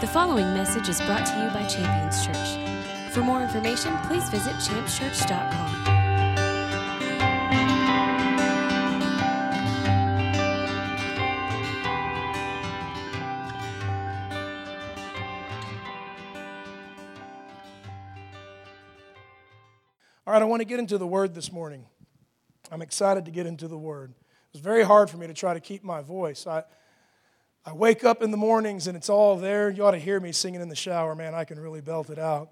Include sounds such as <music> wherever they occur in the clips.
The following message is brought to you by Champions Church. For more information, please visit championschurch.com. All right, I want to get into the Word this morning. I'm excited to get into the Word. It was very hard for me to try to keep my voice. I, I wake up in the mornings and it's all there. You ought to hear me singing in the shower, man. I can really belt it out.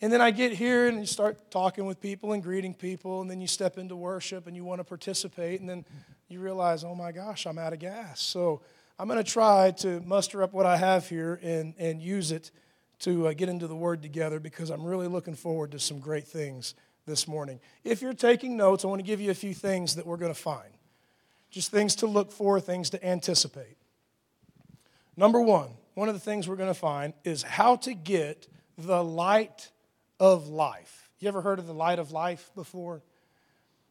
And then I get here and you start talking with people and greeting people, and then you step into worship and you want to participate, and then you realize, oh my gosh, I'm out of gas. So I'm going to try to muster up what I have here and, and use it to uh, get into the Word together because I'm really looking forward to some great things this morning. If you're taking notes, I want to give you a few things that we're going to find. Just things to look for, things to anticipate. Number one, one of the things we're going to find is how to get the light of life. You ever heard of the light of life before?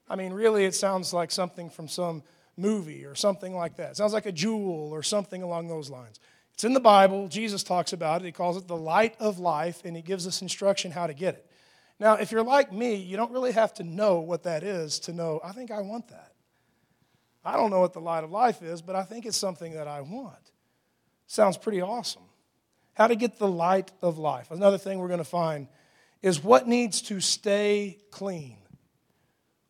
I mean, really, it sounds like something from some movie or something like that. It sounds like a jewel or something along those lines. It's in the Bible. Jesus talks about it. He calls it the light of life, and he gives us instruction how to get it. Now, if you're like me, you don't really have to know what that is to know, I think I want that. I don't know what the light of life is, but I think it's something that I want. Sounds pretty awesome. How to get the light of life. Another thing we're going to find is what needs to stay clean.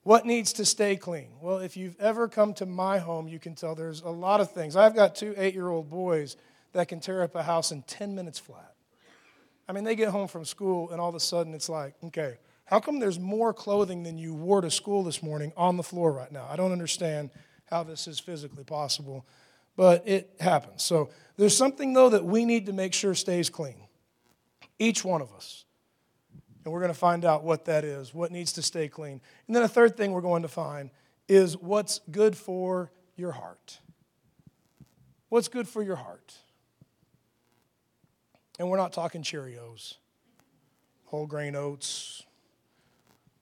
What needs to stay clean? Well, if you've ever come to my home, you can tell there's a lot of things. I've got two eight year old boys that can tear up a house in 10 minutes flat. I mean, they get home from school, and all of a sudden it's like, okay, how come there's more clothing than you wore to school this morning on the floor right now? I don't understand how this is physically possible, but it happens. So there's something, though, that we need to make sure stays clean. Each one of us. And we're going to find out what that is, what needs to stay clean. And then a third thing we're going to find is what's good for your heart. What's good for your heart? And we're not talking Cheerios, whole grain oats.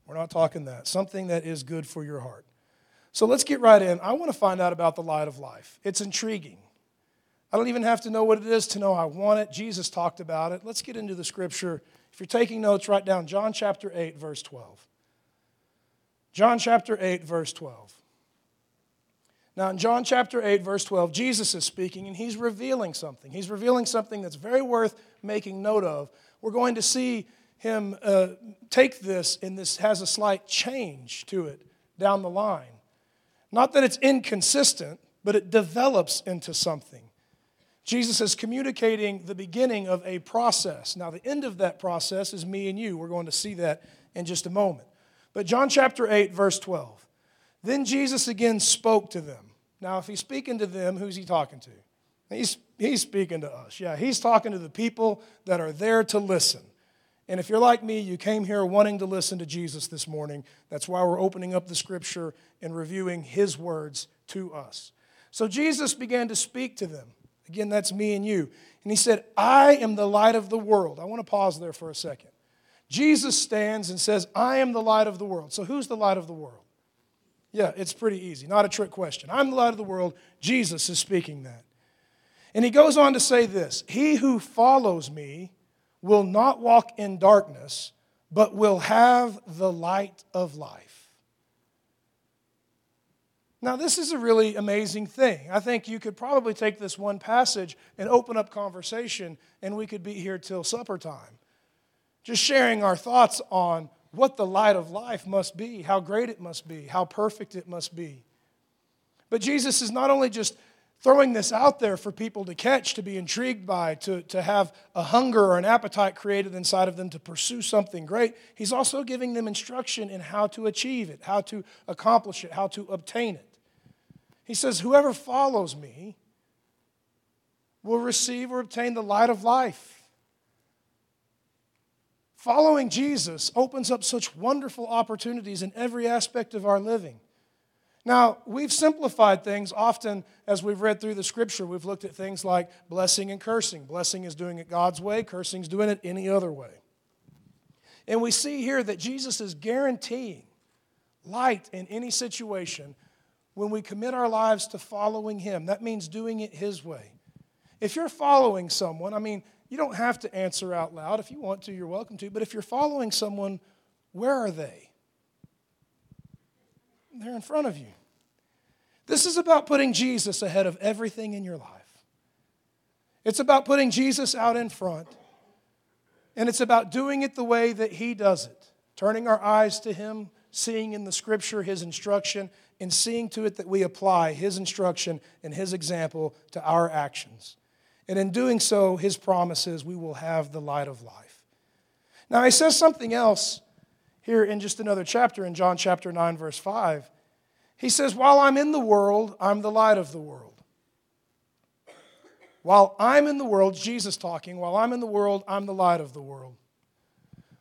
We're not talking that. Something that is good for your heart. So let's get right in. I want to find out about the light of life. It's intriguing. I don't even have to know what it is to know I want it. Jesus talked about it. Let's get into the scripture. If you're taking notes, write down John chapter 8, verse 12. John chapter 8, verse 12. Now, in John chapter 8, verse 12, Jesus is speaking and he's revealing something. He's revealing something that's very worth making note of. We're going to see him uh, take this, and this has a slight change to it down the line. Not that it's inconsistent, but it develops into something. Jesus is communicating the beginning of a process. Now, the end of that process is me and you. We're going to see that in just a moment. But John chapter 8, verse 12. Then Jesus again spoke to them. Now, if he's speaking to them, who's he talking to? He's, he's speaking to us. Yeah, he's talking to the people that are there to listen. And if you're like me, you came here wanting to listen to Jesus this morning. That's why we're opening up the scripture and reviewing his words to us. So Jesus began to speak to them. Again, that's me and you. And he said, I am the light of the world. I want to pause there for a second. Jesus stands and says, I am the light of the world. So who's the light of the world? Yeah, it's pretty easy. Not a trick question. I'm the light of the world. Jesus is speaking that. And he goes on to say this He who follows me will not walk in darkness, but will have the light of life. Now, this is a really amazing thing. I think you could probably take this one passage and open up conversation, and we could be here till supper time. Just sharing our thoughts on what the light of life must be, how great it must be, how perfect it must be. But Jesus is not only just throwing this out there for people to catch, to be intrigued by, to, to have a hunger or an appetite created inside of them to pursue something great, he's also giving them instruction in how to achieve it, how to accomplish it, how to obtain it. He says, Whoever follows me will receive or obtain the light of life. Following Jesus opens up such wonderful opportunities in every aspect of our living. Now, we've simplified things often as we've read through the scripture. We've looked at things like blessing and cursing. Blessing is doing it God's way, cursing is doing it any other way. And we see here that Jesus is guaranteeing light in any situation when we commit our lives to following Him. That means doing it His way. If you're following someone, I mean, you don't have to answer out loud. If you want to, you're welcome to. But if you're following someone, where are they? They're in front of you. This is about putting Jesus ahead of everything in your life. It's about putting Jesus out in front. And it's about doing it the way that He does it, turning our eyes to Him, seeing in the Scripture His instruction, and seeing to it that we apply His instruction and His example to our actions. And in doing so, His promises, we will have the light of life. Now, He says something else here in just another chapter, in John chapter 9, verse 5. He says, While I'm in the world, I'm the light of the world. While I'm in the world, Jesus talking, while I'm in the world, I'm the light of the world.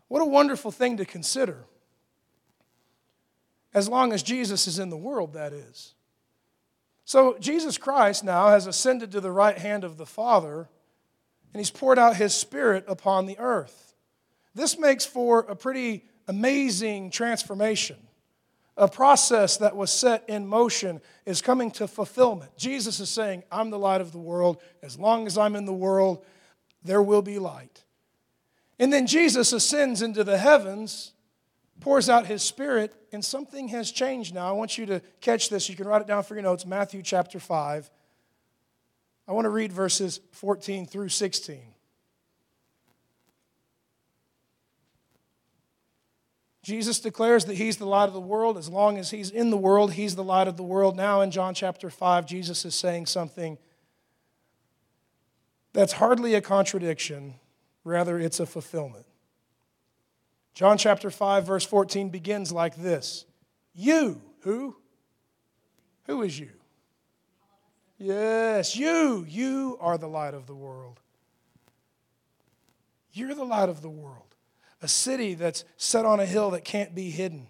What a wonderful thing to consider. As long as Jesus is in the world, that is. So, Jesus Christ now has ascended to the right hand of the Father, and he's poured out his Spirit upon the earth. This makes for a pretty amazing transformation. A process that was set in motion is coming to fulfillment. Jesus is saying, I'm the light of the world. As long as I'm in the world, there will be light. And then Jesus ascends into the heavens, pours out his spirit, and something has changed now. I want you to catch this. You can write it down for your notes Matthew chapter 5. I want to read verses 14 through 16. Jesus declares that he's the light of the world. As long as he's in the world, he's the light of the world. Now, in John chapter 5, Jesus is saying something that's hardly a contradiction, rather, it's a fulfillment. John chapter 5, verse 14 begins like this You, who? Who is you? Yes, you. You are the light of the world. You're the light of the world a city that's set on a hill that can't be hidden.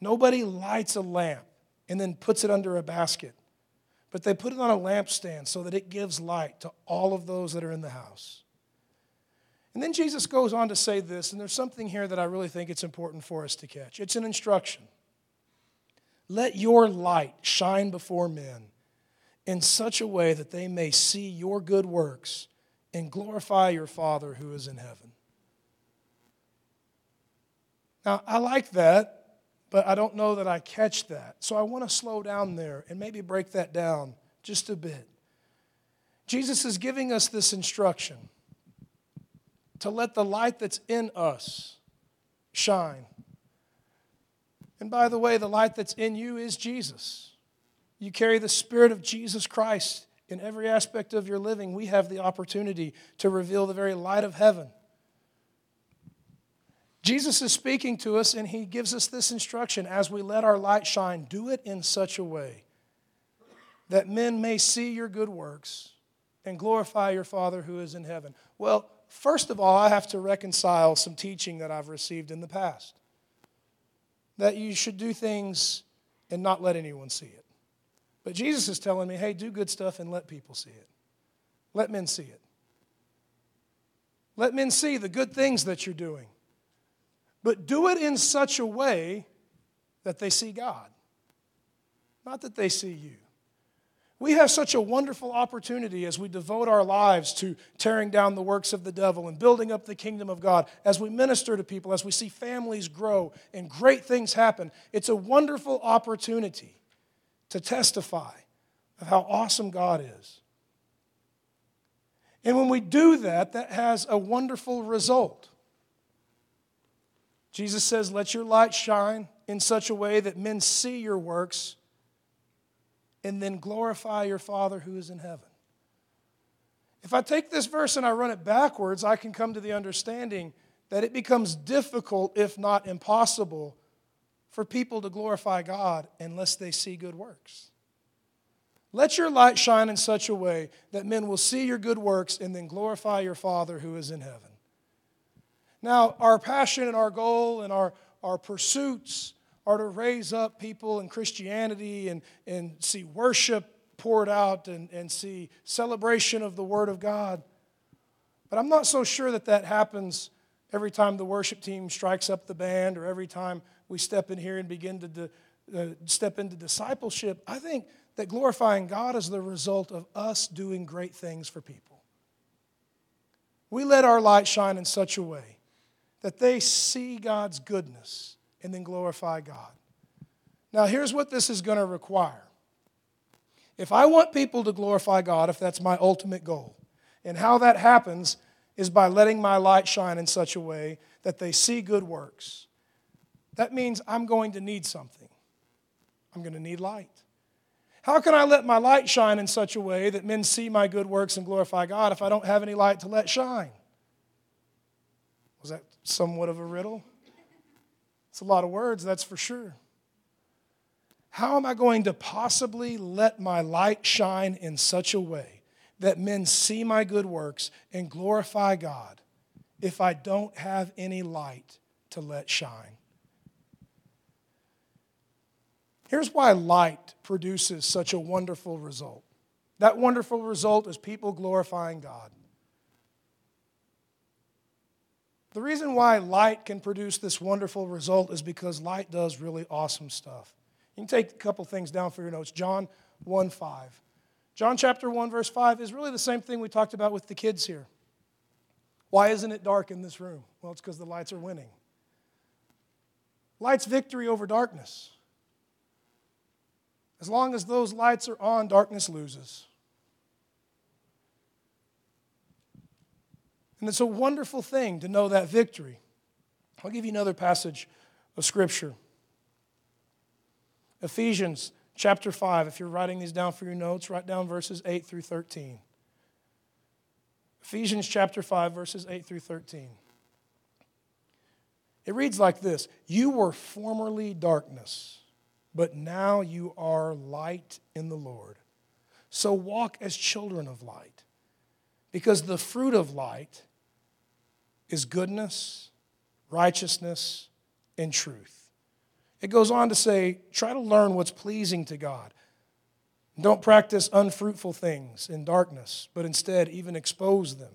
Nobody lights a lamp and then puts it under a basket, but they put it on a lampstand so that it gives light to all of those that are in the house. And then Jesus goes on to say this, and there's something here that I really think it's important for us to catch. It's an instruction. Let your light shine before men in such a way that they may see your good works and glorify your Father who is in heaven. Now, I like that, but I don't know that I catch that. So I want to slow down there and maybe break that down just a bit. Jesus is giving us this instruction to let the light that's in us shine. And by the way, the light that's in you is Jesus. You carry the Spirit of Jesus Christ in every aspect of your living. We have the opportunity to reveal the very light of heaven Jesus is speaking to us, and he gives us this instruction as we let our light shine, do it in such a way that men may see your good works and glorify your Father who is in heaven. Well, first of all, I have to reconcile some teaching that I've received in the past that you should do things and not let anyone see it. But Jesus is telling me, hey, do good stuff and let people see it. Let men see it. Let men see the good things that you're doing. But do it in such a way that they see God, not that they see you. We have such a wonderful opportunity as we devote our lives to tearing down the works of the devil and building up the kingdom of God, as we minister to people, as we see families grow and great things happen. It's a wonderful opportunity to testify of how awesome God is. And when we do that, that has a wonderful result. Jesus says, Let your light shine in such a way that men see your works and then glorify your Father who is in heaven. If I take this verse and I run it backwards, I can come to the understanding that it becomes difficult, if not impossible, for people to glorify God unless they see good works. Let your light shine in such a way that men will see your good works and then glorify your Father who is in heaven. Now, our passion and our goal and our, our pursuits are to raise up people in Christianity and, and see worship poured out and, and see celebration of the Word of God. But I'm not so sure that that happens every time the worship team strikes up the band or every time we step in here and begin to uh, step into discipleship. I think that glorifying God is the result of us doing great things for people. We let our light shine in such a way that they see God's goodness and then glorify God. Now, here's what this is going to require. If I want people to glorify God, if that's my ultimate goal, and how that happens is by letting my light shine in such a way that they see good works. That means I'm going to need something. I'm going to need light. How can I let my light shine in such a way that men see my good works and glorify God if I don't have any light to let shine? Was that somewhat of a riddle? It's a lot of words, that's for sure. How am I going to possibly let my light shine in such a way that men see my good works and glorify God if I don't have any light to let shine? Here's why light produces such a wonderful result. That wonderful result is people glorifying God. The reason why light can produce this wonderful result is because light does really awesome stuff. You can take a couple things down for your notes. John 1 5. John chapter 1, verse 5 is really the same thing we talked about with the kids here. Why isn't it dark in this room? Well, it's because the lights are winning. Light's victory over darkness. As long as those lights are on, darkness loses. And it's a wonderful thing to know that victory. I'll give you another passage of Scripture. Ephesians chapter 5. If you're writing these down for your notes, write down verses 8 through 13. Ephesians chapter 5, verses 8 through 13. It reads like this You were formerly darkness but now you are light in the Lord. So walk as children of light, because the fruit of light is goodness, righteousness, and truth. It goes on to say, try to learn what's pleasing to God. Don't practice unfruitful things in darkness, but instead even expose them.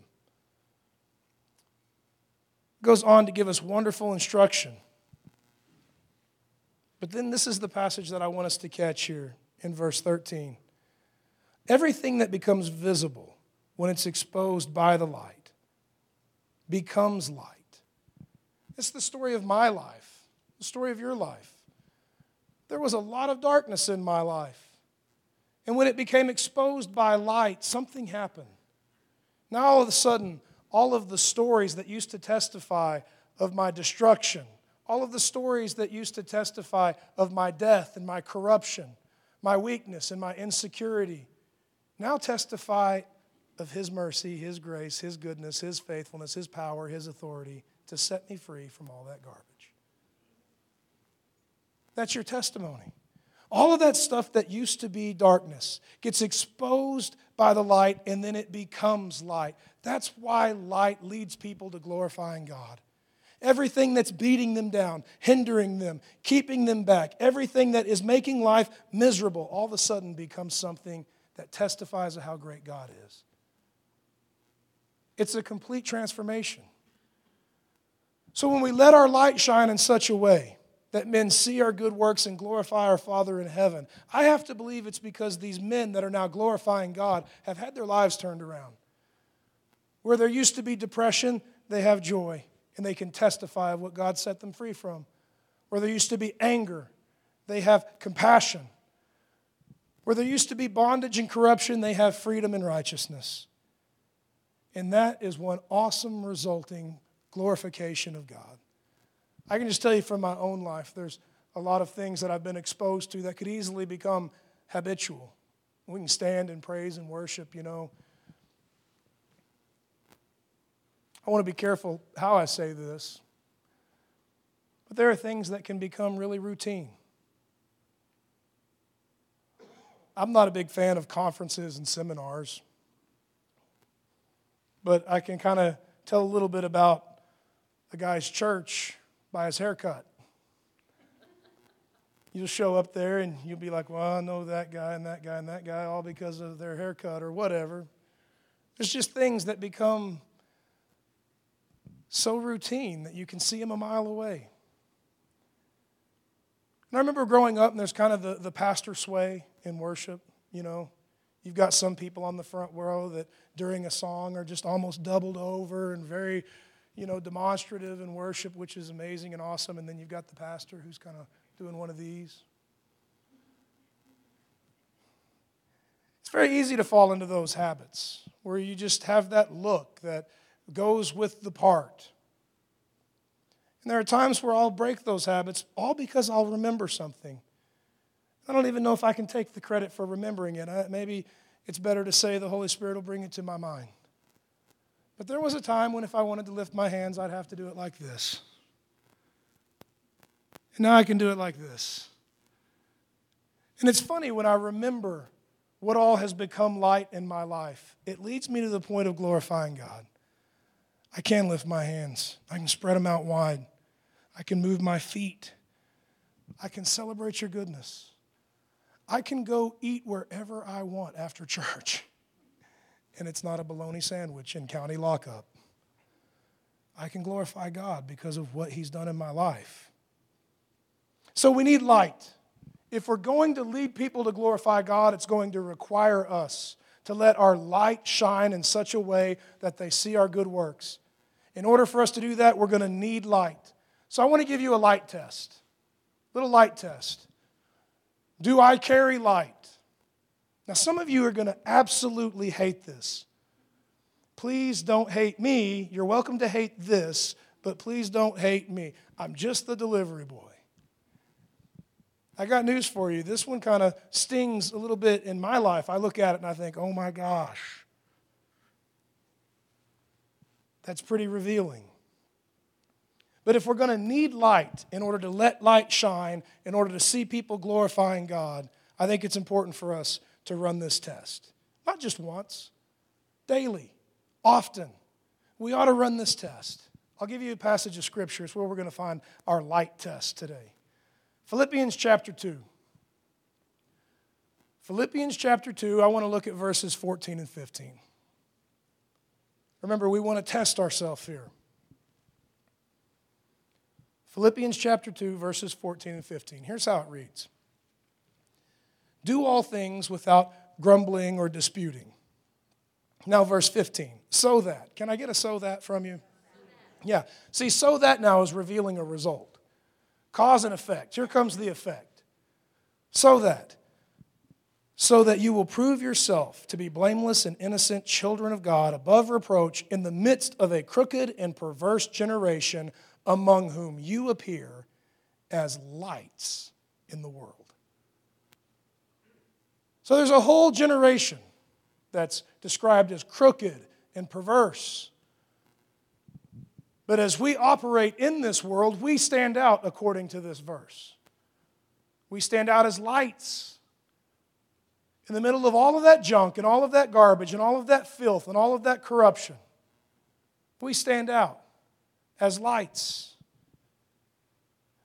It goes on to give us wonderful instruction but then this is the passage that I want us to catch here in verse 13. Everything that becomes visible when it's exposed by the light becomes light. It's the story of my life, the story of your life. There was a lot of darkness in my life. And when it became exposed by light, something happened. Now, all of a sudden, all of the stories that used to testify of my destruction, all of the stories that used to testify of my death and my corruption, my weakness and my insecurity, now testify of His mercy, His grace, His goodness, His faithfulness, His power, His authority to set me free from all that garbage. That's your testimony. All of that stuff that used to be darkness gets exposed by the light and then it becomes light. That's why light leads people to glorifying God. Everything that's beating them down, hindering them, keeping them back, everything that is making life miserable, all of a sudden becomes something that testifies of how great God is. It's a complete transformation. So when we let our light shine in such a way that men see our good works and glorify our Father in heaven, I have to believe it's because these men that are now glorifying God have had their lives turned around. Where there used to be depression, they have joy and they can testify of what God set them free from. Where there used to be anger, they have compassion. Where there used to be bondage and corruption, they have freedom and righteousness. And that is one awesome resulting glorification of God. I can just tell you from my own life, there's a lot of things that I've been exposed to that could easily become habitual. We can stand and praise and worship, you know, I want to be careful how I say this. But there are things that can become really routine. I'm not a big fan of conferences and seminars, but I can kind of tell a little bit about a guy's church by his haircut. You'll show up there and you'll be like, well, I know that guy and that guy and that guy all because of their haircut or whatever. There's just things that become so routine that you can see him a mile away. And I remember growing up, and there's kind of the, the pastor sway in worship. you know. You've got some people on the front row that during a song are just almost doubled over and very, you know, demonstrative in worship, which is amazing and awesome. And then you've got the pastor who's kind of doing one of these. It's very easy to fall into those habits where you just have that look that goes with the part. And there are times where I'll break those habits, all because I'll remember something. I don't even know if I can take the credit for remembering it. Maybe it's better to say the Holy Spirit will bring it to my mind. But there was a time when if I wanted to lift my hands, I'd have to do it like this. And now I can do it like this. And it's funny when I remember what all has become light in my life, it leads me to the point of glorifying God. I can lift my hands, I can spread them out wide. I can move my feet. I can celebrate your goodness. I can go eat wherever I want after church. And it's not a bologna sandwich in county lockup. I can glorify God because of what He's done in my life. So we need light. If we're going to lead people to glorify God, it's going to require us to let our light shine in such a way that they see our good works. In order for us to do that, we're going to need light. So I want to give you a light test, little light test. Do I carry light? Now, some of you are going to absolutely hate this. Please don't hate me. You're welcome to hate this, but please don't hate me. I'm just the delivery boy. I got news for you. This one kind of stings a little bit in my life. I look at it and I think, oh my gosh. That's pretty revealing. But if we're going to need light in order to let light shine, in order to see people glorifying God, I think it's important for us to run this test. Not just once, daily, often. We ought to run this test. I'll give you a passage of scripture. It's where we're going to find our light test today. Philippians chapter 2. Philippians chapter 2, I want to look at verses 14 and 15. Remember, we want to test ourselves here. Philippians chapter 2, verses 14 and 15. Here's how it reads Do all things without grumbling or disputing. Now, verse 15. So that. Can I get a so that from you? Yeah. See, so that now is revealing a result. Cause and effect. Here comes the effect. So that. So that you will prove yourself to be blameless and innocent children of God, above reproach, in the midst of a crooked and perverse generation among whom you appear as lights in the world. So there's a whole generation that's described as crooked and perverse. But as we operate in this world, we stand out according to this verse. We stand out as lights. In the middle of all of that junk and all of that garbage and all of that filth and all of that corruption, we stand out as lights.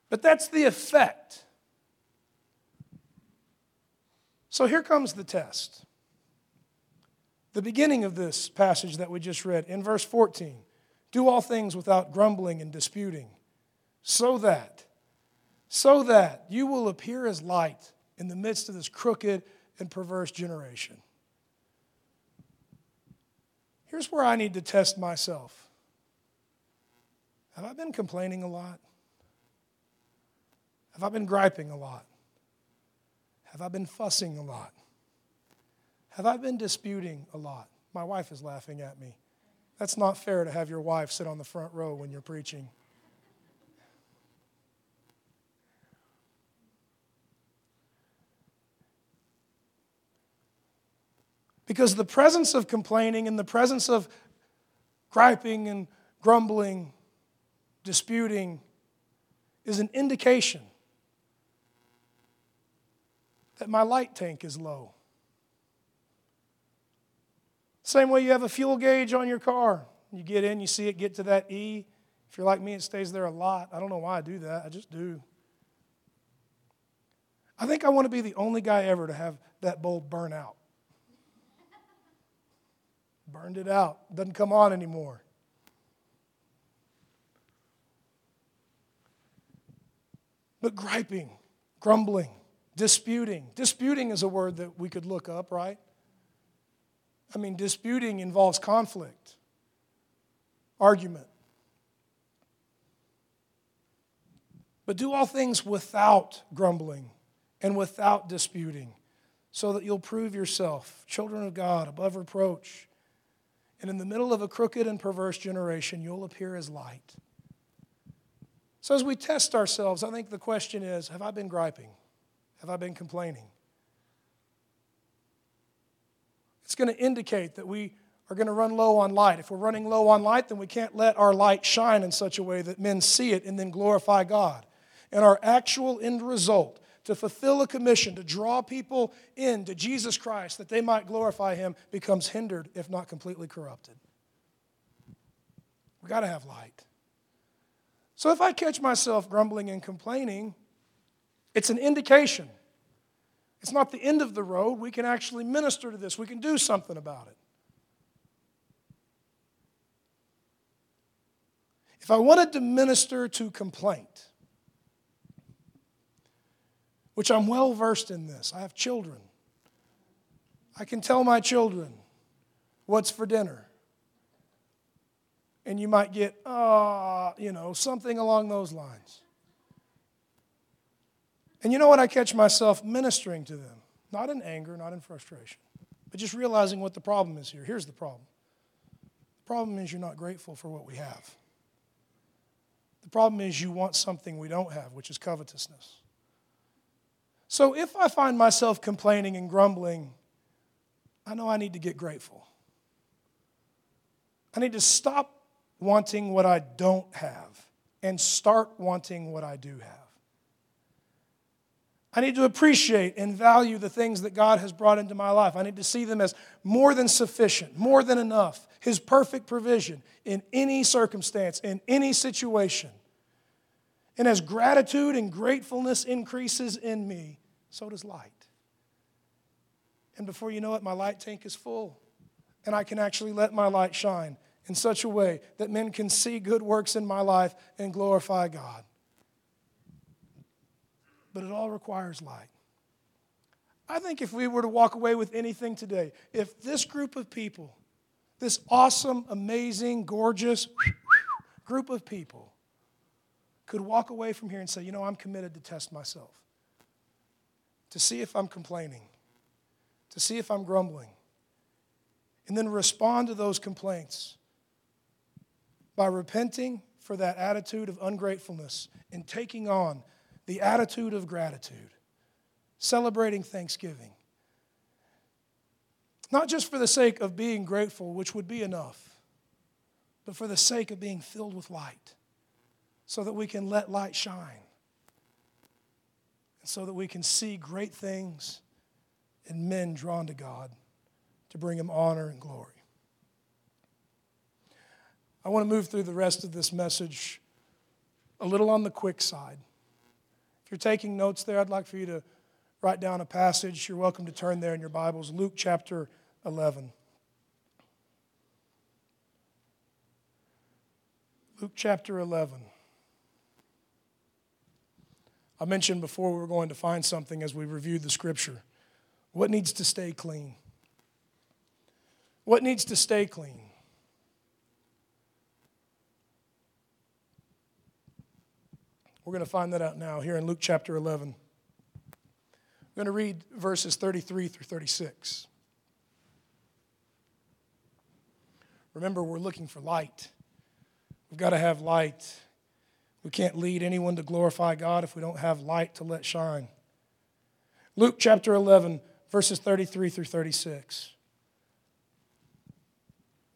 But that's the effect. So here comes the test. The beginning of this passage that we just read in verse 14 do all things without grumbling and disputing, so that, so that you will appear as light in the midst of this crooked and perverse generation. Here's where I need to test myself. Have I been complaining a lot? Have I been griping a lot? Have I been fussing a lot? Have I been disputing a lot? My wife is laughing at me. That's not fair to have your wife sit on the front row when you're preaching. Because the presence of complaining and the presence of griping and grumbling disputing is an indication that my light tank is low. Same way you have a fuel gauge on your car. You get in, you see it get to that E. If you're like me, it stays there a lot. I don't know why I do that, I just do. I think I want to be the only guy ever to have that bulb burn out. Burned it out, doesn't come on anymore. But griping, grumbling, Disputing. Disputing is a word that we could look up, right? I mean, disputing involves conflict, argument. But do all things without grumbling and without disputing, so that you'll prove yourself children of God above reproach. And in the middle of a crooked and perverse generation, you'll appear as light. So, as we test ourselves, I think the question is Have I been griping? Have I been complaining? It's going to indicate that we are going to run low on light. If we're running low on light, then we can't let our light shine in such a way that men see it and then glorify God. And our actual end result to fulfill a commission to draw people in to Jesus Christ that they might glorify Him becomes hindered, if not completely corrupted. We've got to have light. So if I catch myself grumbling and complaining, it's an indication. It's not the end of the road. We can actually minister to this, we can do something about it. If I wanted to minister to complaint, which I'm well versed in this, I have children. I can tell my children what's for dinner. And you might get, uh, you know, something along those lines. And you know what? I catch myself ministering to them, not in anger, not in frustration, but just realizing what the problem is here. Here's the problem the problem is you're not grateful for what we have. The problem is you want something we don't have, which is covetousness. So if I find myself complaining and grumbling, I know I need to get grateful. I need to stop wanting what I don't have and start wanting what I do have. I need to appreciate and value the things that God has brought into my life. I need to see them as more than sufficient, more than enough, His perfect provision in any circumstance, in any situation. And as gratitude and gratefulness increases in me, so does light. And before you know it, my light tank is full. And I can actually let my light shine in such a way that men can see good works in my life and glorify God but it all requires light. I think if we were to walk away with anything today, if this group of people, this awesome, amazing, gorgeous group of people, could walk away from here and say, you know, I'm committed to test myself, to see if I'm complaining, to see if I'm grumbling, and then respond to those complaints by repenting for that attitude of ungratefulness and taking on the attitude of gratitude, celebrating Thanksgiving. Not just for the sake of being grateful, which would be enough, but for the sake of being filled with light, so that we can let light shine, and so that we can see great things and men drawn to God to bring Him honor and glory. I want to move through the rest of this message a little on the quick side If you're taking notes there, I'd like for you to write down a passage. You're welcome to turn there in your Bibles. Luke chapter 11. Luke chapter 11. I mentioned before we were going to find something as we reviewed the scripture. What needs to stay clean? What needs to stay clean? We're going to find that out now here in Luke chapter 11. I'm going to read verses 33 through 36. Remember, we're looking for light. We've got to have light. We can't lead anyone to glorify God if we don't have light to let shine. Luke chapter 11, verses 33 through 36.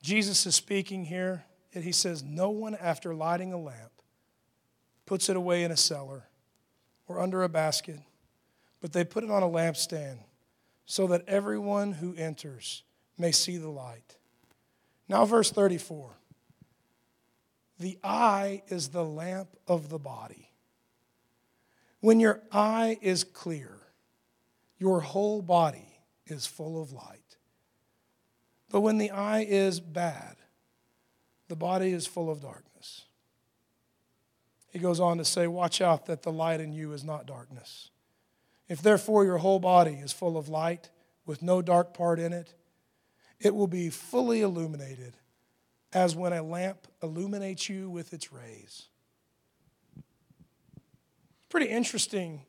Jesus is speaking here, and he says, No one, after lighting a lamp, puts it away in a cellar or under a basket, but they put it on a lampstand so that everyone who enters may see the light. Now, verse 34 The eye is the lamp of the body. When your eye is clear, your whole body is full of light. But when the eye is bad, the body is full of darkness. He goes on to say, Watch out that the light in you is not darkness. If therefore your whole body is full of light, with no dark part in it, it will be fully illuminated, as when a lamp illuminates you with its rays. Pretty interesting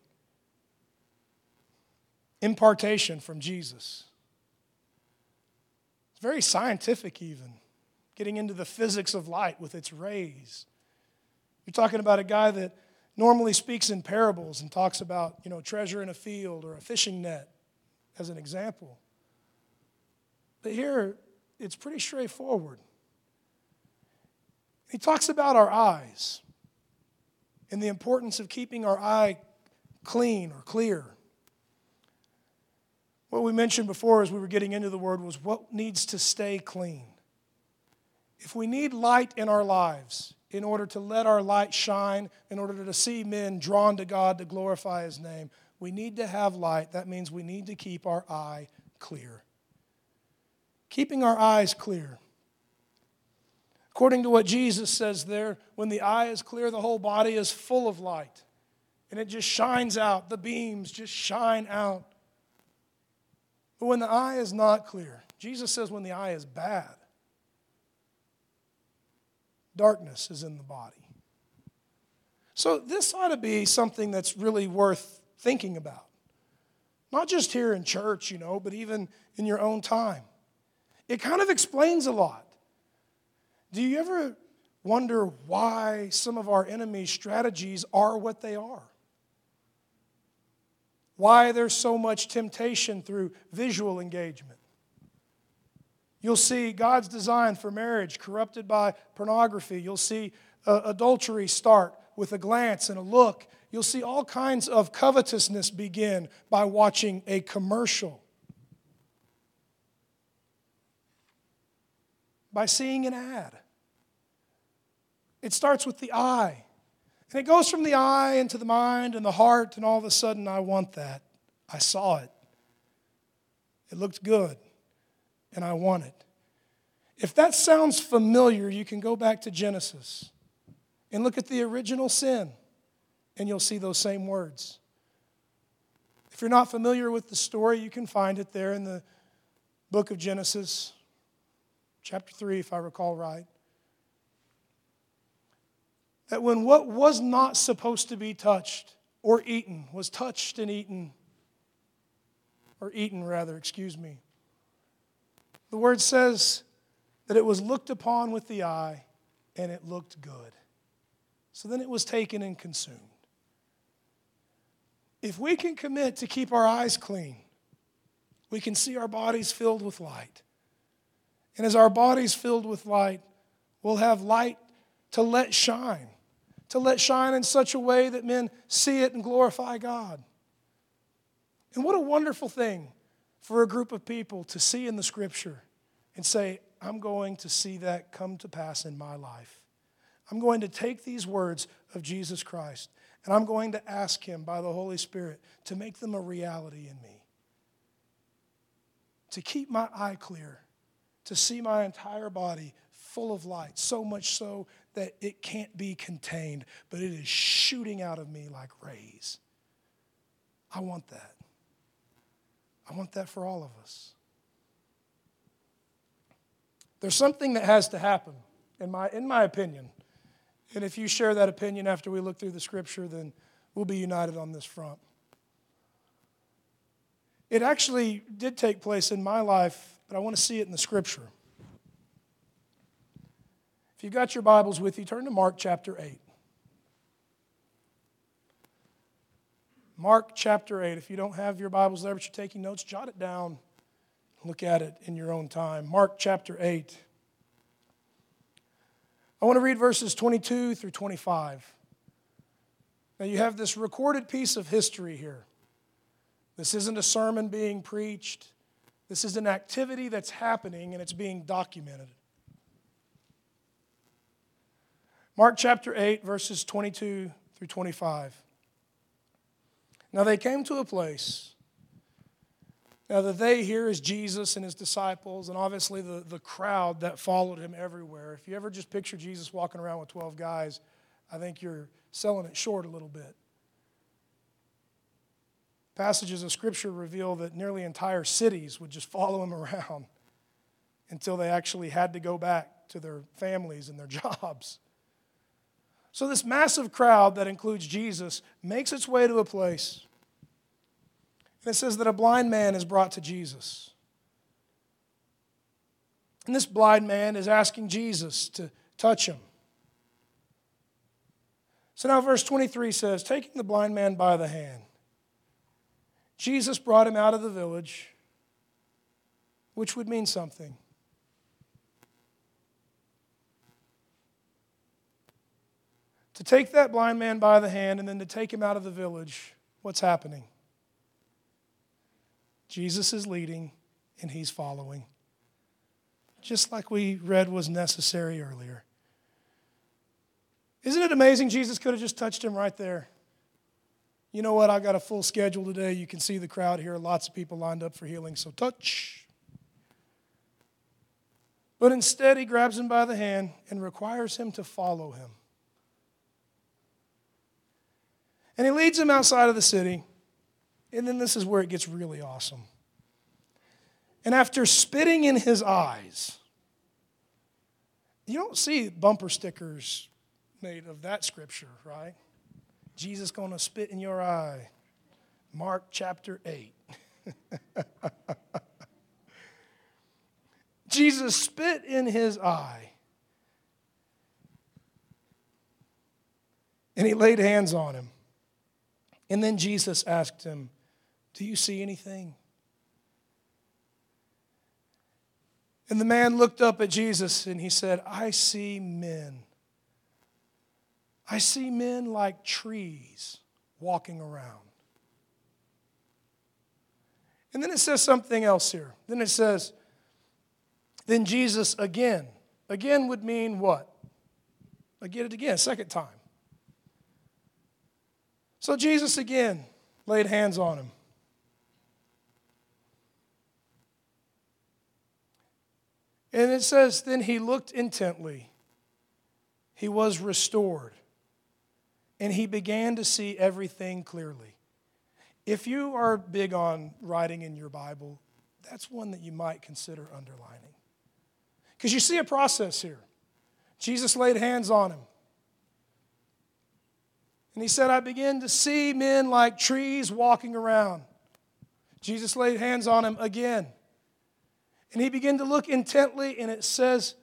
impartation from Jesus. It's very scientific, even, getting into the physics of light with its rays. You're talking about a guy that normally speaks in parables and talks about, you know, treasure in a field or a fishing net as an example. But here, it's pretty straightforward. He talks about our eyes and the importance of keeping our eye clean or clear. What we mentioned before as we were getting into the word was what needs to stay clean. If we need light in our lives, in order to let our light shine, in order to see men drawn to God to glorify His name, we need to have light. That means we need to keep our eye clear. Keeping our eyes clear. According to what Jesus says there, when the eye is clear, the whole body is full of light. And it just shines out. The beams just shine out. But when the eye is not clear, Jesus says when the eye is bad, darkness is in the body. So this ought to be something that's really worth thinking about. Not just here in church, you know, but even in your own time. It kind of explains a lot. Do you ever wonder why some of our enemy's strategies are what they are? Why there's so much temptation through visual engagement? You'll see God's design for marriage corrupted by pornography. You'll see uh, adultery start with a glance and a look. You'll see all kinds of covetousness begin by watching a commercial, by seeing an ad. It starts with the eye. And it goes from the eye into the mind and the heart, and all of a sudden, I want that. I saw it. It looked good, and I want it. If that sounds familiar, you can go back to Genesis and look at the original sin, and you'll see those same words. If you're not familiar with the story, you can find it there in the book of Genesis, chapter 3, if I recall right. That when what was not supposed to be touched or eaten was touched and eaten, or eaten rather, excuse me, the word says that it was looked upon with the eye and it looked good. So then it was taken and consumed. If we can commit to keep our eyes clean, we can see our bodies filled with light. And as our bodies filled with light, we'll have light to let shine, to let shine in such a way that men see it and glorify God. And what a wonderful thing for a group of people to see in the scripture and say, I'm going to see that come to pass in my life. I'm going to take these words of Jesus Christ and I'm going to ask Him by the Holy Spirit to make them a reality in me. To keep my eye clear, to see my entire body full of light, so much so that it can't be contained, but it is shooting out of me like rays. I want that. I want that for all of us. There's something that has to happen, in my, in my opinion. And if you share that opinion after we look through the scripture, then we'll be united on this front. It actually did take place in my life, but I want to see it in the scripture. If you've got your Bibles with you, turn to Mark chapter 8. Mark chapter 8. If you don't have your Bibles there, but you're taking notes, jot it down. Look at it in your own time. Mark chapter 8. I want to read verses 22 through 25. Now, you have this recorded piece of history here. This isn't a sermon being preached, this is an activity that's happening and it's being documented. Mark chapter 8, verses 22 through 25. Now, they came to a place now, the they here is Jesus and his disciples, and obviously the, the crowd that followed him everywhere. If you ever just picture Jesus walking around with 12 guys, I think you're selling it short a little bit. Passages of Scripture reveal that nearly entire cities would just <laughs> follow him around until they actually had to go back to their families and their <laughs> jobs. So, this massive crowd that includes Jesus makes its way to a place. And it says that a blind man is brought to Jesus. And this blind man is asking Jesus to touch him. So now, verse 23 says, Taking the blind man by the hand, Jesus brought him out of the village, which would mean something. To take that blind man by the hand and then to take him out of the village, what's happening? Jesus is leading and he's following. Just like we read was necessary earlier. Isn't it amazing? Jesus could have just touched him right there. You know what? I got a full schedule today. You can see the crowd here. Lots of people lined up for healing, so touch. But instead, he grabs him by the hand and requires him to follow him. And he leads him outside of the city. And then this is where it gets really awesome. And after spitting in his eyes, you don't see bumper stickers made of that scripture, right? Jesus going to spit in your eye. Mark chapter 8. <laughs> Jesus spit in his eye. And he laid hands on him. And then Jesus asked him, Do you see anything? And the man looked up at Jesus and he said, I see men I see men like trees walking around. And then it says something else here. Then it says, then Jesus again. Again would mean what? I get it again, second time. So Jesus again laid hands on him. And it says, then he looked intently. He was restored and he began to see everything clearly. If you are big on writing in your Bible, that's one that you might consider underlining. Because you see a process here. Jesus laid hands on him. And he said, I begin to see men like trees walking around. Jesus laid hands on him again. And he began to look intently, and it says,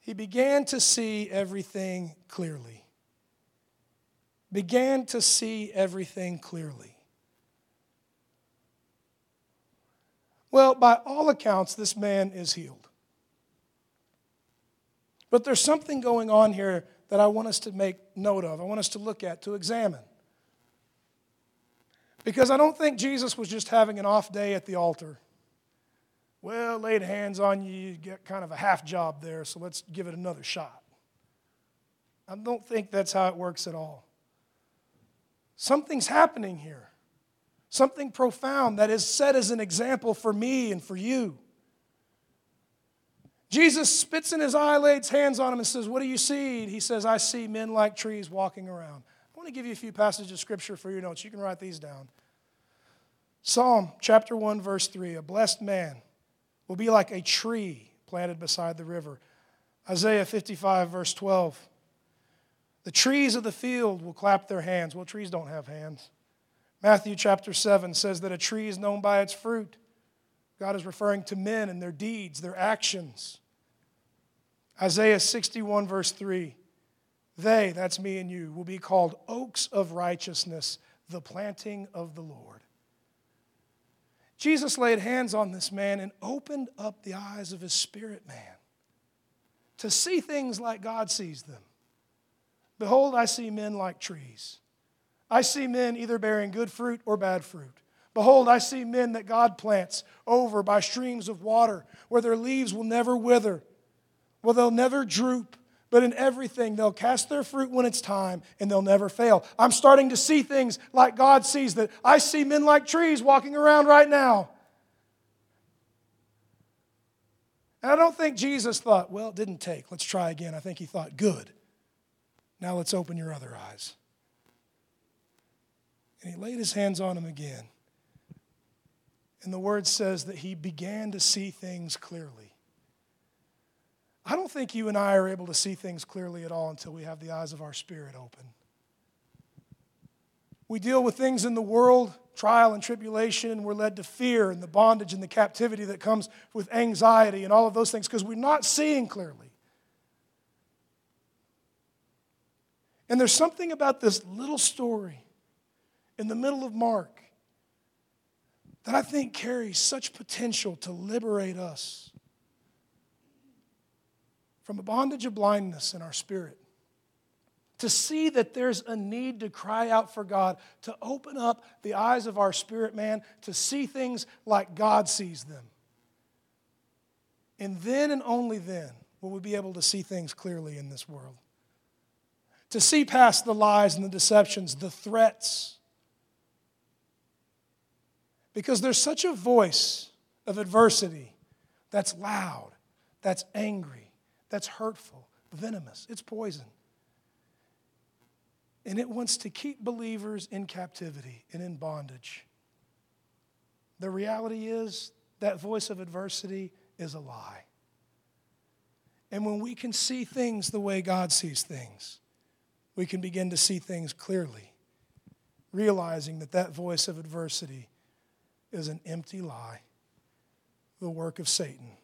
he began to see everything clearly began to see everything clearly. Well, by all accounts, this man is healed. But there's something going on here that I want us to make note of, I want us to look at, to examine. Because I don't think Jesus was just having an off day at the altar. Well, laid hands on you, you get kind of a half job there, so let's give it another shot. I don't think that's how it works at all. Something's happening here. Something profound that is set as an example for me and for you. Jesus spits in his eye, lays hands on him, and says, What do you see? he says, I see men like trees walking around. I want to give you a few passages of scripture for your notes. You can write these down. Psalm chapter 1, verse 3 A blessed man will be like a tree planted beside the river. Isaiah 55, verse 12. The trees of the field will clap their hands. Well, trees don't have hands. Matthew chapter 7 says that a tree is known by its fruit. God is referring to men and their deeds, their actions. Isaiah 61, verse 3 They, that's me and you, will be called oaks of righteousness, the planting of the Lord. Jesus laid hands on this man and opened up the eyes of his spirit man to see things like God sees them. Behold, I see men like trees. I see men either bearing good fruit or bad fruit. Behold, I see men that God plants over by streams of water, where their leaves will never wither, where they'll never droop, but in everything they'll cast their fruit when it's time and they'll never fail. I'm starting to see things like God sees that. I see men like trees walking around right now. And I don't think Jesus thought, well, it didn't take. Let's try again. I think he thought, good. Now let's open your other eyes. And he laid his hands on him again. And the word says that he began to see things clearly. Don't think you and I are able to see things clearly at all until we have the eyes of our spirit open. We deal with things in the world, trial and tribulation, and we're led to fear and the bondage and the captivity that comes with anxiety and all of those things because we're not seeing clearly. And there's something about this little story in the middle of Mark that I think carries such potential to liberate us from a bondage of blindness in our spirit. To see that there's a need to cry out for God, to open up the eyes of our spirit man, to see things like God sees them. And then and only then will we be able to see things clearly in this world. To see past the lies and the deceptions, the threats, because there's such a voice of adversity that's loud, that's angry, that's hurtful, venomous. It's poison. And it wants to keep believers in captivity and in bondage. The reality is that voice of adversity is a lie. And when we can see things the way God sees things, we can begin to see things clearly, realizing that that voice of adversity is an empty lie, the work of Satan.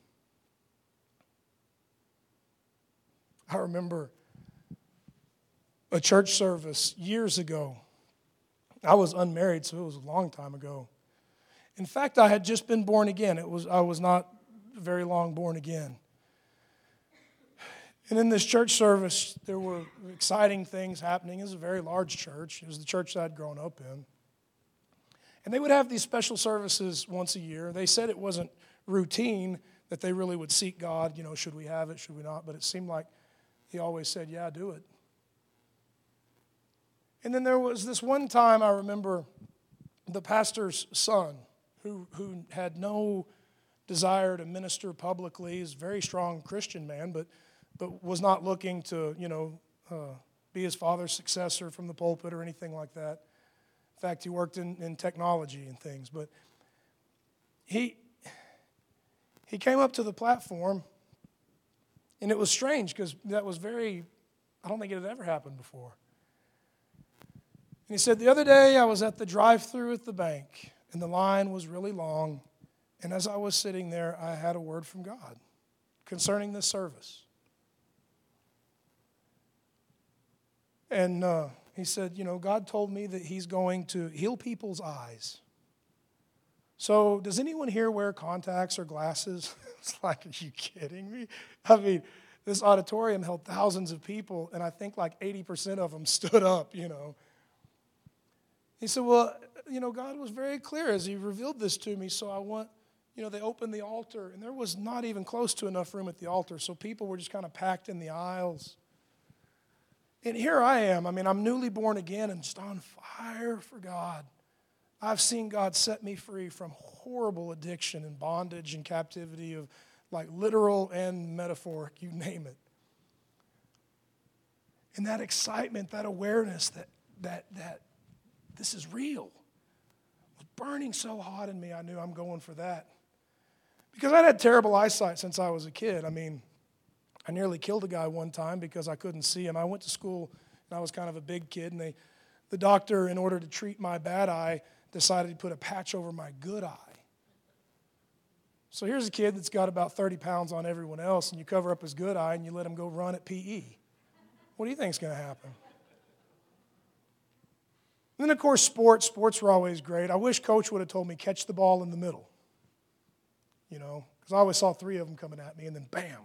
I remember a church service years ago. I was unmarried, so it was a long time ago. In fact, I had just been born again. It was, I was not very long born again. And in this church service, there were exciting things happening. It was a very large church. It was the church that I'd grown up in. And they would have these special services once a year. They said it wasn't routine that they really would seek God, you know, should we have it, should we not? But it seemed like he always said, yeah, do it. And then there was this one time I remember the pastor's son who, who had no desire to minister publicly. He's a very strong Christian man, but, but was not looking to, you know, uh, be his father's successor from the pulpit or anything like that. In fact, he worked in, in technology and things. But he, he came up to the platform, and it was strange because that was very, I don't think it had ever happened before. And he said, The other day I was at the drive through at the bank, and the line was really long. And as I was sitting there, I had a word from God concerning this service. And uh, he said, You know, God told me that He's going to heal people's eyes. So, does anyone here wear contacts or glasses? <laughs> it's like, are you kidding me? I mean, this auditorium held thousands of people, and I think like 80% of them <laughs> stood up, you know. He said, Well, you know, God was very clear as He revealed this to me, so I want, you know, they opened the altar, and there was not even close to enough room at the altar, so people were just kind of packed in the aisles. And here I am. I mean, I'm newly born again and just on fire for God. I've seen God set me free from horrible addiction and bondage and captivity of like literal and metaphoric, you name it. And that excitement, that awareness that that that this is real was burning so hot in me, I knew I'm going for that. Because I'd had terrible eyesight since I was a kid. I mean, I nearly killed a guy one time because I couldn't see him. I went to school and I was kind of a big kid, and they, the doctor, in order to treat my bad eye, decided to put a patch over my good eye. So here's a kid that's got about 30 pounds on everyone else, and you cover up his good eye and you let him go run at PE. What do you think is going to happen? And then, of course, sports. Sports were always great. I wish coach would have told me catch the ball in the middle. You know, because I always saw three of them coming at me, and then bam,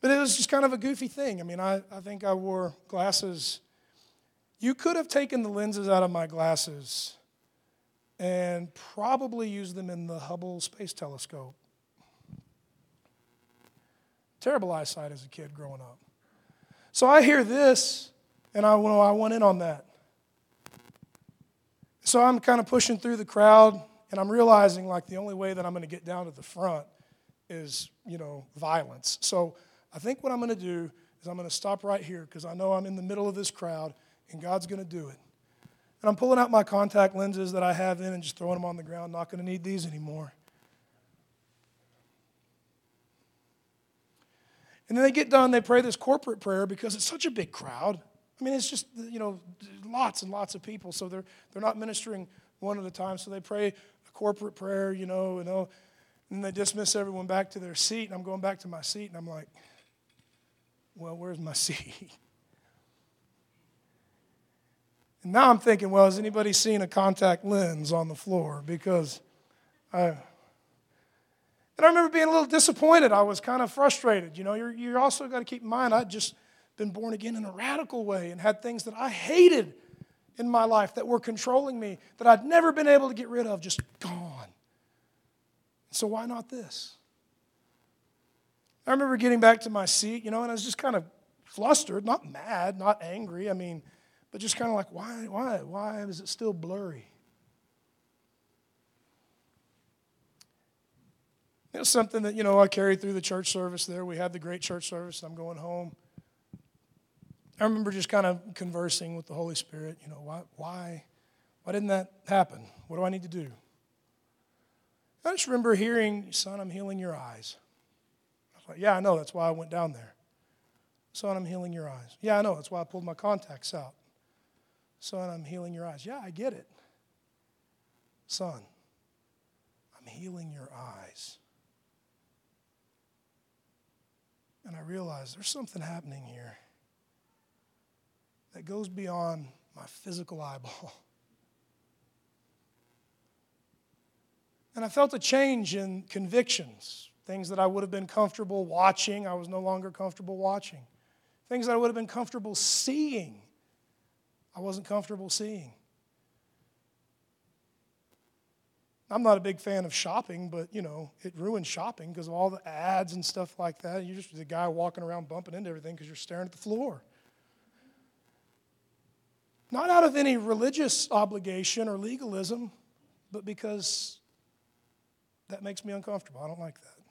but it was just kind of a goofy thing. I mean, I, I think I wore glasses. You could have taken the lenses out of my glasses and probably used them in the Hubble Space Telescope. Terrible eyesight as a kid growing up. So I hear this, and I, well, I went in on that. So I'm kind of pushing through the crowd, and I'm realizing like the only way that I'm going to get down to the front is, you know, violence. So I think what I'm going to do is I'm going to stop right here because I know I'm in the middle of this crowd and God's going to do it. And I'm pulling out my contact lenses that I have in and just throwing them on the ground. Not going to need these anymore. And then they get done, they pray this corporate prayer because it's such a big crowd. I mean, it's just, you know, lots and lots of people. So they're, they're not ministering one at a time. So they pray a corporate prayer, you know, you know, and they dismiss everyone back to their seat. And I'm going back to my seat and I'm like, well, where's my <laughs> seat? And now I'm thinking, well, has anybody seen a contact lens on the floor? Because I. And I remember being a little disappointed. I was kind of frustrated. You know, you're, you're also got to keep in mind, I'd just been born again in a radical way and had things that I hated in my life that were controlling me that I'd never been able to get rid of, just gone. So why not this? I remember getting back to my seat, you know, and I was just kind of flustered, not mad, not angry. I mean, but just kind of like, why, why, why is it still blurry? It was something that, you know, I carried through the church service there. We had the great church service. I'm going home. I remember just kind of conversing with the Holy Spirit, you know, why, why, why didn't that happen? What do I need to do? I just remember hearing, son, I'm healing your eyes. I was like, yeah, I know. That's why I went down there. Son, I'm healing your eyes. Yeah, I know. That's why I pulled my contacts out. Son, I'm healing your eyes. Yeah, I get it. Son, I'm healing your eyes. And I realized there's something happening here that goes beyond my physical eyeball. <laughs> And I felt a change in convictions. Things that I would have been comfortable watching, I was no longer comfortable watching. Things that I would have been comfortable seeing, I wasn't comfortable seeing. I'm not a big fan of shopping, but you know, it ruins shopping because of all the ads and stuff like that. You're just the guy walking around bumping into everything because you're staring at the floor. Not out of any religious obligation or legalism, but because that makes me uncomfortable. I don't like that.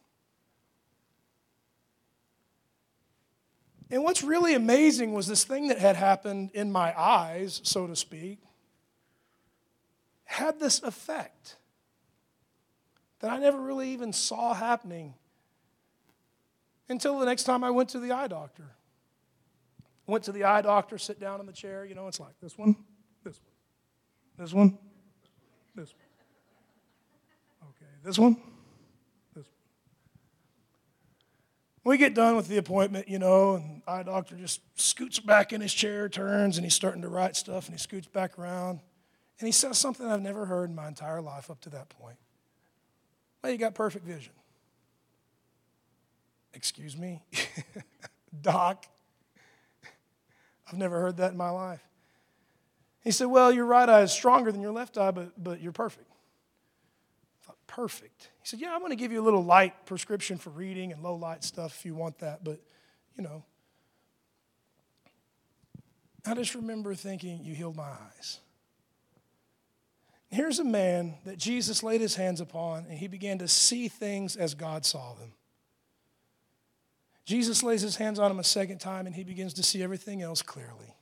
And what's really amazing was this thing that had happened in my eyes, so to speak, had this effect that I never really even saw happening until the next time I went to the eye doctor. Went to the eye doctor, sit down in the chair, you know, it's like this one, this one, this one, this one. Okay, this one, We get done with the appointment, you know, and eye doctor just scoots back in his chair, turns, and he's starting to write stuff, and he scoots back around. And he says something I've never heard in my entire life up to that point. Well, you got perfect vision. Excuse me? <laughs> Doc, I've never heard that in my life. He said, Well, your right eye is stronger than your left eye, but, but you're perfect perfect. He said, Yeah, I'm going to give you a little light prescription for reading and low light stuff if you want that, but you know. I just remember thinking, You healed my eyes. Here's a man that Jesus laid his hands upon and he began to see things as God saw them. Jesus lays his hands on him a second time and he begins to see everything else clearly.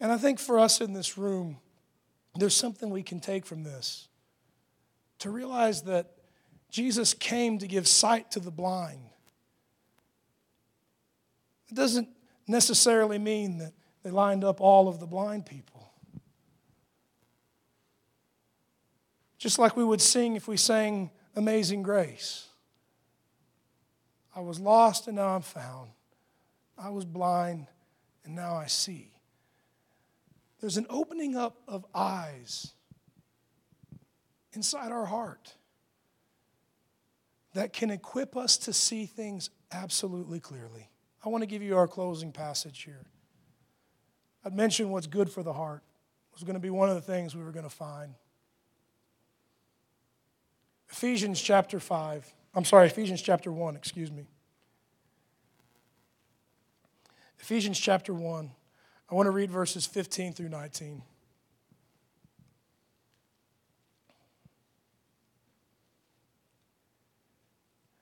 And I think for us in this room, there's something we can take from this. To realize that Jesus came to give sight to the blind. It doesn't necessarily mean that they lined up all of the blind people. Just like we would sing if we sang Amazing Grace. I was lost and now I'm found. I was blind and now I see. There's an opening up of eyes inside our heart that can equip us to see things absolutely clearly. I want to give you our closing passage here. I'd mentioned what's good for the heart it was going to be one of the things we were going to find. Ephesians chapter 5. I'm sorry, Ephesians chapter 1, excuse me. Ephesians chapter 1. I want to read verses 15 through 19.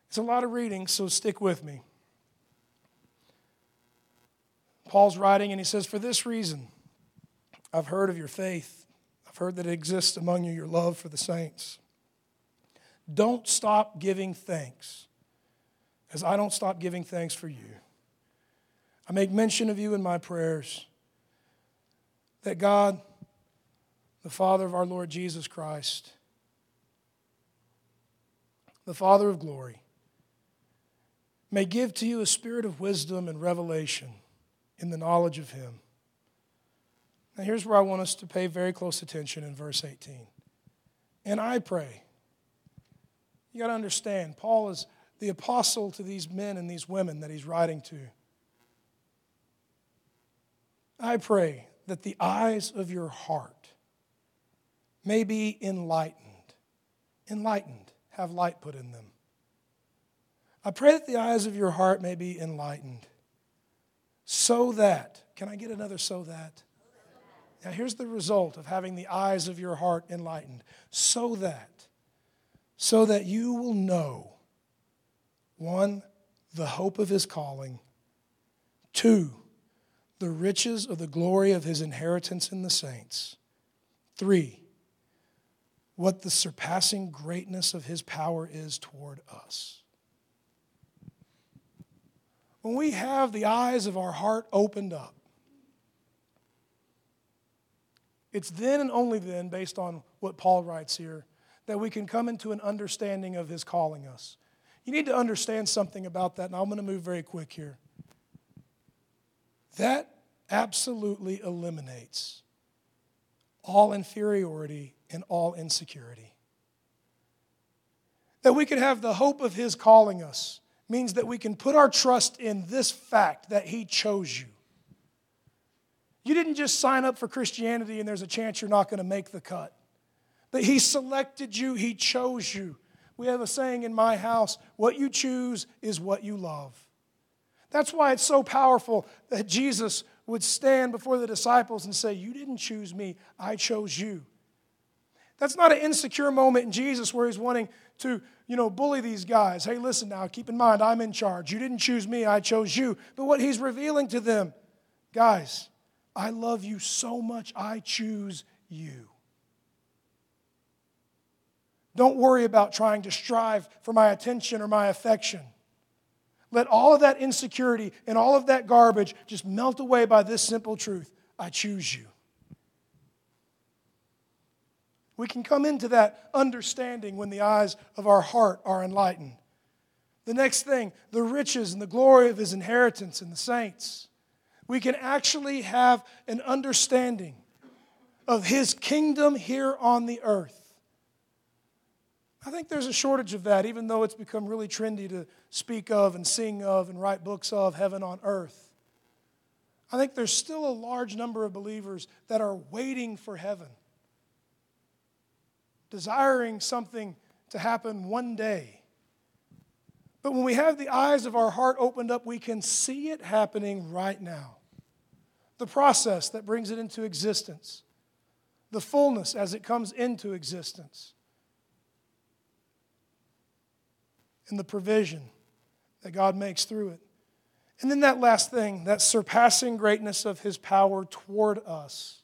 It's a lot of reading, so stick with me. Paul's writing, and he says, For this reason, I've heard of your faith. I've heard that it exists among you, your love for the saints. Don't stop giving thanks, as I don't stop giving thanks for you. I make mention of you in my prayers that God, the Father of our Lord Jesus Christ, the Father of glory, may give to you a spirit of wisdom and revelation in the knowledge of Him. Now, here's where I want us to pay very close attention in verse 18. And I pray. You got to understand, Paul is the apostle to these men and these women that he's writing to. I pray that the eyes of your heart may be enlightened. Enlightened, have light put in them. I pray that the eyes of your heart may be enlightened so that, can I get another so that? Now, here's the result of having the eyes of your heart enlightened. So that, so that you will know one, the hope of his calling, two, the riches of the glory of his inheritance in the saints, three, what the surpassing greatness of his power is toward us when we have the eyes of our heart opened up, it's then and only then, based on what Paul writes here, that we can come into an understanding of his calling us. You need to understand something about that, and I'm going to move very quick here. That absolutely eliminates all inferiority and all insecurity. That we could have the hope of his calling us means that we can put our trust in this fact that He chose you. You didn't just sign up for Christianity and there's a chance you're not going to make the cut. That He selected you, He chose you. We have a saying in my house what you choose is what you love. That's why it's so powerful that Jesus would stand before the disciples and say, You didn't choose me, I chose you. That's not an insecure moment in Jesus where he's wanting to, you know, bully these guys. Hey, listen now, keep in mind, I'm in charge. You didn't choose me, I chose you. But what he's revealing to them, guys, I love you so much, I choose you. Don't worry about trying to strive for my attention or my affection. Let all of that insecurity and all of that garbage just melt away by this simple truth I choose you. We can come into that understanding when the eyes of our heart are enlightened. The next thing, the riches and the glory of his inheritance in the saints. We can actually have an understanding of his kingdom here on the earth. I think there's a shortage of that, even though it's become really trendy to speak of and sing of and write books of heaven on earth. I think there's still a large number of believers that are waiting for heaven desiring something to happen one day. But when we have the eyes of our heart opened up, we can see it happening right now. The process that brings it into existence, the fullness as it comes into existence, and the provision that God makes through it. And then that last thing, that surpassing greatness of His power toward us.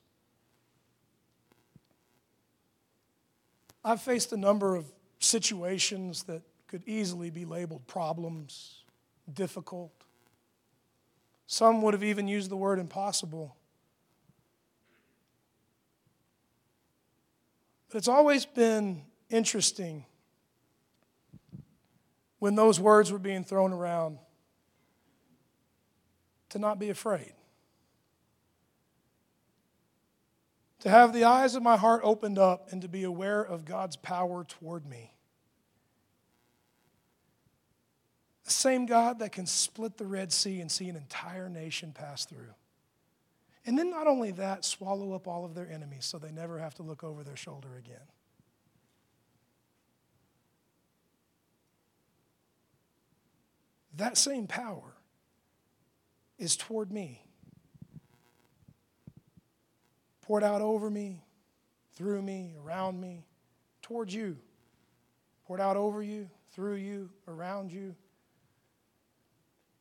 I've faced a number of situations that could easily be labeled problems, difficult. Some would have even used the word impossible. But it's always been interesting when those words were being thrown around to not be afraid. to have the eyes of my heart opened up and to be aware of God's power toward me. The same God that can split the Red Sea and see an entire nation pass through. And then, not only that, swallow up all of their enemies so they never have to look over their shoulder again. That same power is toward me poured out over me, through me, around me, toward you. Poured out over you, through you, around you.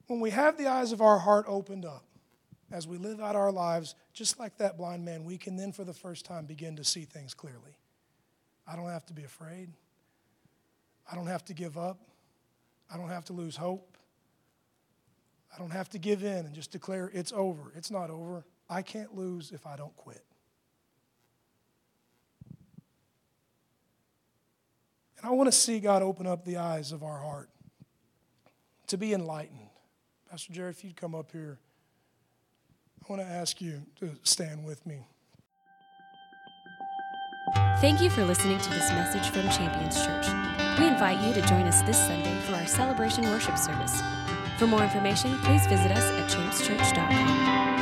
When we have the eyes of our heart opened up, as we live out our lives, just like that blind man, we can then for the first time begin to see things clearly. I don't have to be afraid. I don't have to give up. I don't have to lose hope. I don't have to give in and just declare it's over. It's not over. I can't lose if I don't quit. And I want to see God open up the eyes of our heart to be enlightened. Pastor Jerry, if you'd come up here, I want to ask you to stand with me. Thank you for listening to this message from Champions Church. We invite you to join us this Sunday for our celebration worship service. For more information, please visit us at champschurch.com.